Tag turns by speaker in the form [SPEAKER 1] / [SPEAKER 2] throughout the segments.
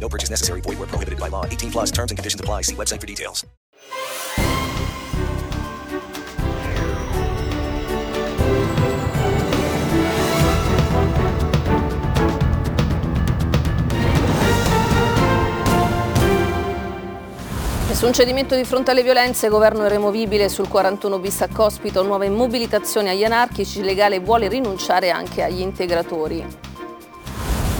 [SPEAKER 1] No purchase necessary. Void where prohibited by law. 18 plus terms and conditions apply. See website for details.
[SPEAKER 2] Nessun cedimento di fronte alle violenze, governo irremovibile sul 41 bis a Cospito, nuove mobilitazioni agli anarchici, legale vuole rinunciare anche agli integratori.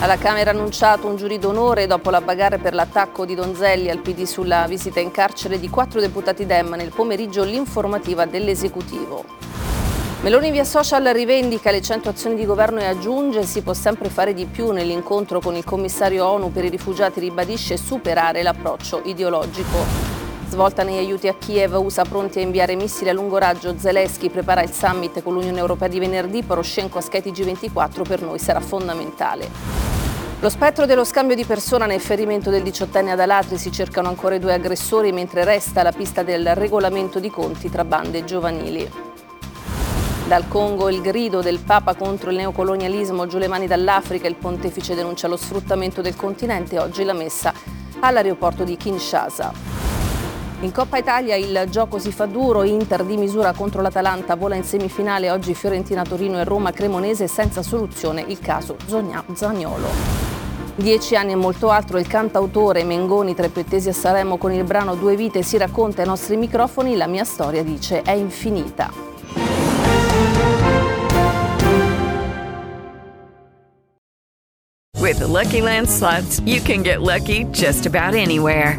[SPEAKER 2] Alla Camera ha annunciato un giurì d'onore dopo la bagarre per l'attacco di Donzelli al PD sulla visita in carcere di quattro deputati Dem nel pomeriggio l'informativa dell'esecutivo. Meloni via social rivendica le 100 azioni di governo e aggiunge si può sempre fare di più nell'incontro con il commissario ONU per i rifugiati ribadisce superare l'approccio ideologico. Svolta negli aiuti a Kiev, USA pronti a inviare missili a lungo raggio, Zelensky prepara il summit con l'Unione Europea di venerdì, Poroshenko a Sketi G24 per noi sarà fondamentale. Lo spettro dello scambio di persona nel ferimento del diciottenne ad Alatri si cercano ancora i due aggressori mentre resta la pista del regolamento di conti tra bande giovanili. Dal Congo il grido del Papa contro il neocolonialismo, giù le mani dall'Africa, il pontefice denuncia lo sfruttamento del continente, oggi la messa all'aeroporto di Kinshasa. In Coppa Italia il gioco si fa duro, Inter di misura contro l'Atalanta vola in semifinale, oggi Fiorentina-Torino e Roma-Cremonese senza soluzione il caso Zagnolo. Dieci anni e molto altro, il cantautore Mengoni tra i più a Sanremo con il brano Due vite si racconta ai nostri microfoni, la mia storia dice è infinita.
[SPEAKER 3] With the Lucky Land slots, you can get lucky just about anywhere.